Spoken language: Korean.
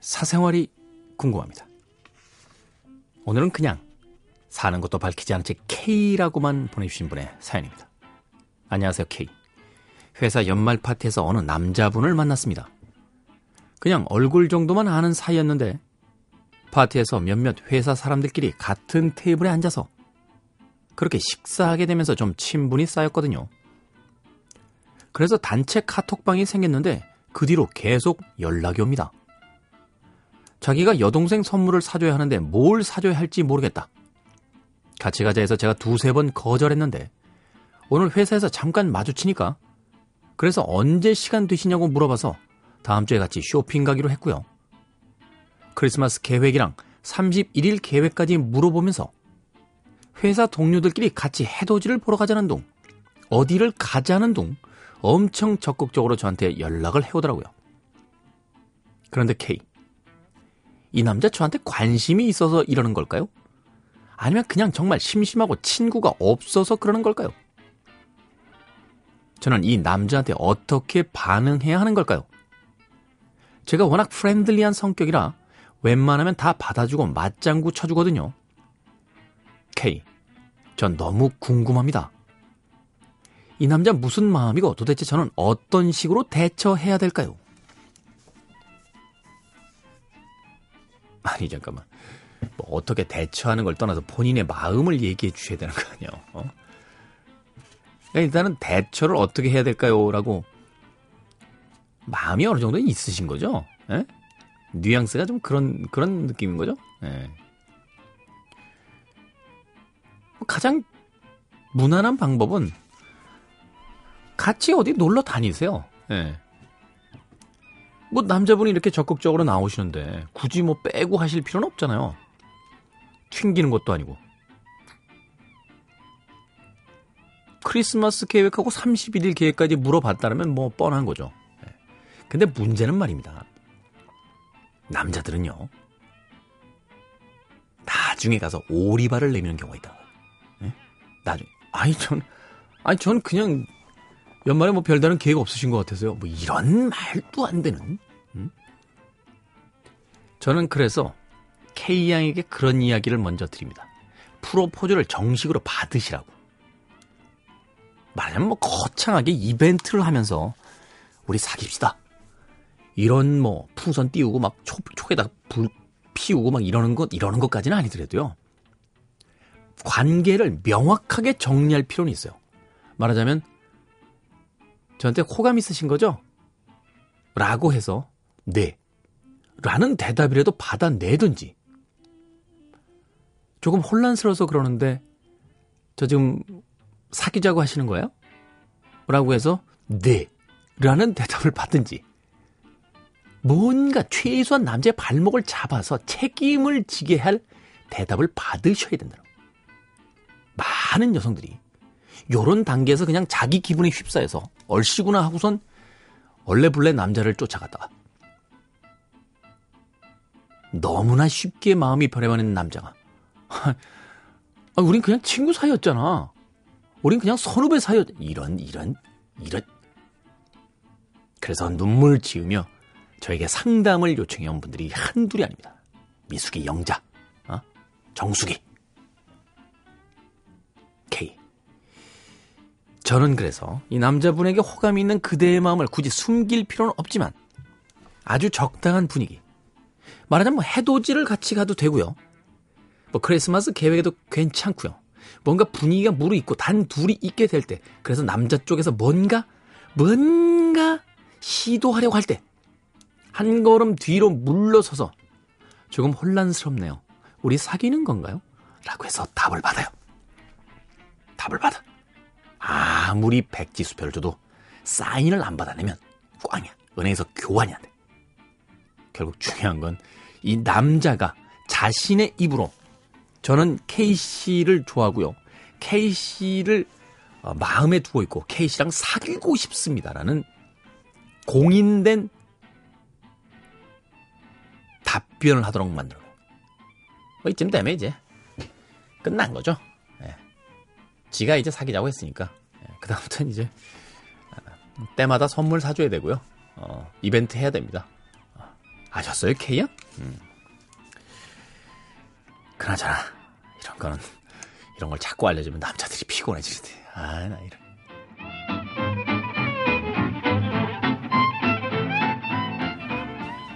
사생활이 궁금합니다. 오늘은 그냥 사는 것도 밝히지 않은 채 K라고만 보내주신 분의 사연입니다. 안녕하세요, K. 회사 연말 파티에서 어느 남자분을 만났습니다. 그냥 얼굴 정도만 아는 사이였는데 파티에서 몇몇 회사 사람들끼리 같은 테이블에 앉아서 그렇게 식사하게 되면서 좀 친분이 쌓였거든요. 그래서 단체 카톡방이 생겼는데 그 뒤로 계속 연락이 옵니다. 자기가 여동생 선물을 사줘야 하는데 뭘 사줘야 할지 모르겠다. 같이 가자 해서 제가 두세 번 거절했는데 오늘 회사에서 잠깐 마주치니까 그래서 언제 시간 되시냐고 물어봐서 다음 주에 같이 쇼핑 가기로 했고요. 크리스마스 계획이랑 31일 계획까지 물어보면서 회사 동료들끼리 같이 해돋이를 보러 가자는 둥, 어디를 가자는 둥 엄청 적극적으로 저한테 연락을 해오더라고요. 그런데 K, 이 남자 저한테 관심이 있어서 이러는 걸까요? 아니면 그냥 정말 심심하고 친구가 없어서 그러는 걸까요? 저는 이 남자한테 어떻게 반응해야 하는 걸까요? 제가 워낙 friendly한 성격이라 웬만하면 다 받아주고 맞장구 쳐주거든요. K, 전 너무 궁금합니다. 이 남자 무슨 마음이고 도대체 저는 어떤 식으로 대처해야 될까요? 아니 잠깐만 뭐 어떻게 대처하는 걸 떠나서 본인의 마음을 얘기해 주셔야 되는 거 아니에요? 어? 그러니까 일단은 대처를 어떻게 해야 될까요?라고 마음이 어느 정도 있으신 거죠? 에? 예? 뉘앙스가 좀 그런 그런 느낌인 거죠? 예. 뭐 가장 무난한 방법은 같이 어디 놀러 다니세요. 예. 뭐 남자분이 이렇게 적극적으로 나오시는데 굳이 뭐 빼고 하실 필요는 없잖아요. 튕기는 것도 아니고. 크리스마스 계획하고 31일 계획까지 물어봤다면 뭐 뻔한 거죠. 예. 근데 문제는 말입니다. 남자들은요. 나중에 가서 오리발을 내미는 경우가 있다. 예? 나중에. 아니, 전, 아니, 전 그냥 연말에 뭐 별다른 계획 없으신 것 같아서요. 뭐 이런 말도 안 되는. 음? 저는 그래서 K 양에게 그런 이야기를 먼저 드립니다. 프로포즈를 정식으로 받으시라고. 말하자면 뭐 거창하게 이벤트를 하면서 우리 사귀시다. 이런 뭐 풍선 띄우고 막 초, 촉에다 불 피우고 막 이러는 것 이러는 것까지는 아니더라도요. 관계를 명확하게 정리할 필요는 있어요. 말하자면 저한테 호감 있으신 거죠? 라고 해서 네. 라는 대답이라도 받아내든지. 조금 혼란스러워서 그러는데 저 지금 사귀자고 하시는 거예요? 라고 해서 네. 라는 대답을 받든지. 뭔가 최소한 남자의 발목을 잡아서 책임을 지게 할 대답을 받으셔야 된다. 많은 여성들이 요런 단계에서 그냥 자기 기분에 휩싸여서 얼씨구나 하고선 얼레블레 남자를 쫓아갔다가 너무나 쉽게 마음이 변해버리는 남자가 아, 우린 그냥 친구 사이였잖아. 우린 그냥 선후배 사이였 이런 이런 이런 그래서 눈물 지으며 저에게 상담을 요청해 온 분들이 한둘이 아닙니다. 미숙이 영자, 어? 정숙이, 저는 그래서 이 남자분에게 호감이 있는 그대의 마음을 굳이 숨길 필요는 없지만 아주 적당한 분위기. 말하자면 뭐 해돋이를 같이 가도 되고요. 뭐 크리스마스 계획에도 괜찮고요. 뭔가 분위기가 무르익고 단 둘이 있게 될 때, 그래서 남자 쪽에서 뭔가 뭔가 시도하려고 할 때, 한 걸음 뒤로 물러서서 조금 혼란스럽네요. 우리 사귀는 건가요? 라고 해서 답을 받아요. 답을 받아. 아무리 백지 수표를 줘도 사인을 안 받아내면 꽝이야. 은행에서 교환이 안 돼. 결국 중요한 건 이 남자가 자신의 입으로 저는 K씨를 좋아하고요. K씨를 어, 마음에 두고 있고 K씨랑 사귀고 싶습니다라는 공인된 답변을 하도록 만들어. 뭐 이쯤 되면 이제 끝난 거죠. 지가 이제 사귀자고 했으니까 예, 그다음부터는 이제 아, 때마다 선물 사줘야 되고요. 어, 이벤트 해야 됩니다. 아, 아셨어요, 케이야? 음. 그나저나 이런 거는 이런 걸 자꾸 알려주면 남자들이 피곤해지는데. 아, 나 이런.